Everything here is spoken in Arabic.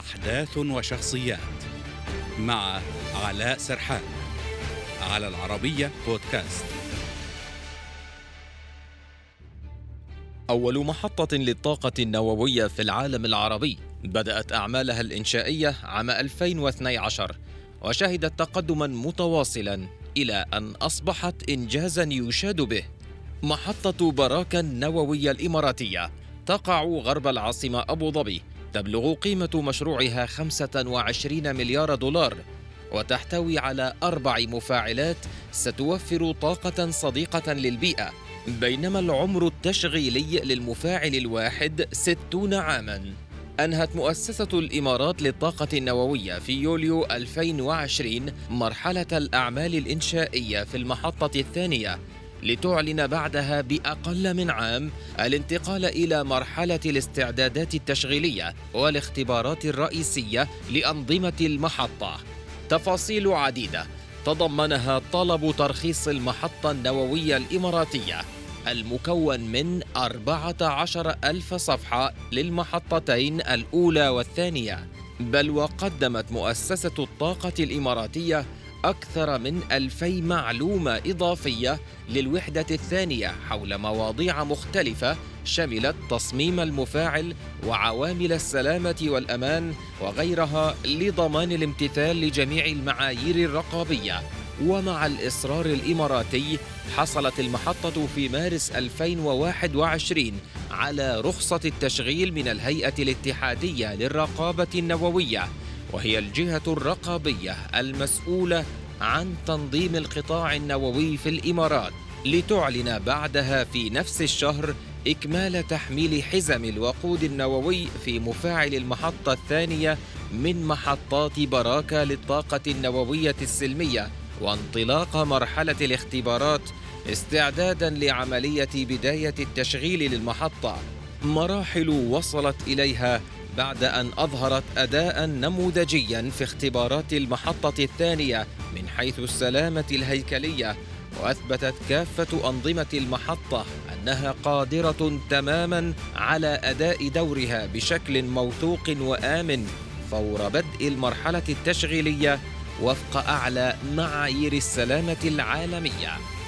أحداث وشخصيات مع علاء سرحان على العربية بودكاست. أول محطة للطاقة النووية في العالم العربي بدأت أعمالها الإنشائية عام 2012 وشهدت تقدما متواصلا إلى أن أصبحت إنجازا يشاد به. محطة براكا النووية الإماراتية تقع غرب العاصمة أبو ظبي تبلغ قيمة مشروعها 25 مليار دولار وتحتوي على أربع مفاعلات ستوفر طاقة صديقة للبيئة بينما العمر التشغيلي للمفاعل الواحد 60 عاماً. أنهت مؤسسة الإمارات للطاقة النووية في يوليو 2020 مرحلة الأعمال الإنشائية في المحطة الثانية. لتعلن بعدها بأقل من عام الانتقال إلى مرحلة الاستعدادات التشغيلية والاختبارات الرئيسية لأنظمة المحطة. تفاصيل عديدة. تضمنها طلب ترخيص المحطة النووية الإماراتية المكون من 14 ألف صفحة للمحطتين الأولى والثانية. بل وقدمت مؤسسة الطاقة الإماراتية أكثر من ألفي معلومة إضافية للوحدة الثانية حول مواضيع مختلفة شملت تصميم المفاعل وعوامل السلامة والأمان وغيرها لضمان الامتثال لجميع المعايير الرقابية. ومع الإصرار الإماراتي حصلت المحطة في مارس 2021 على رخصة التشغيل من الهيئة الاتحادية للرقابة النووية. وهي الجهة الرقابية المسؤولة عن تنظيم القطاع النووي في الإمارات لتعلن بعدها في نفس الشهر إكمال تحميل حزم الوقود النووي في مفاعل المحطة الثانية من محطات براكة للطاقة النووية السلمية وانطلاق مرحلة الاختبارات استعدادا لعملية بداية التشغيل للمحطة. مراحل وصلت إليها بعد أن أظهرت أداء نموذجيا في اختبارات المحطة الثانية من حيث السلامة الهيكلية وأثبتت كافة أنظمة المحطة أنها قادرة تماما على أداء دورها بشكل موثوق وآمن فور بدء المرحلة التشغيلية وفق أعلى معايير السلامة العالمية.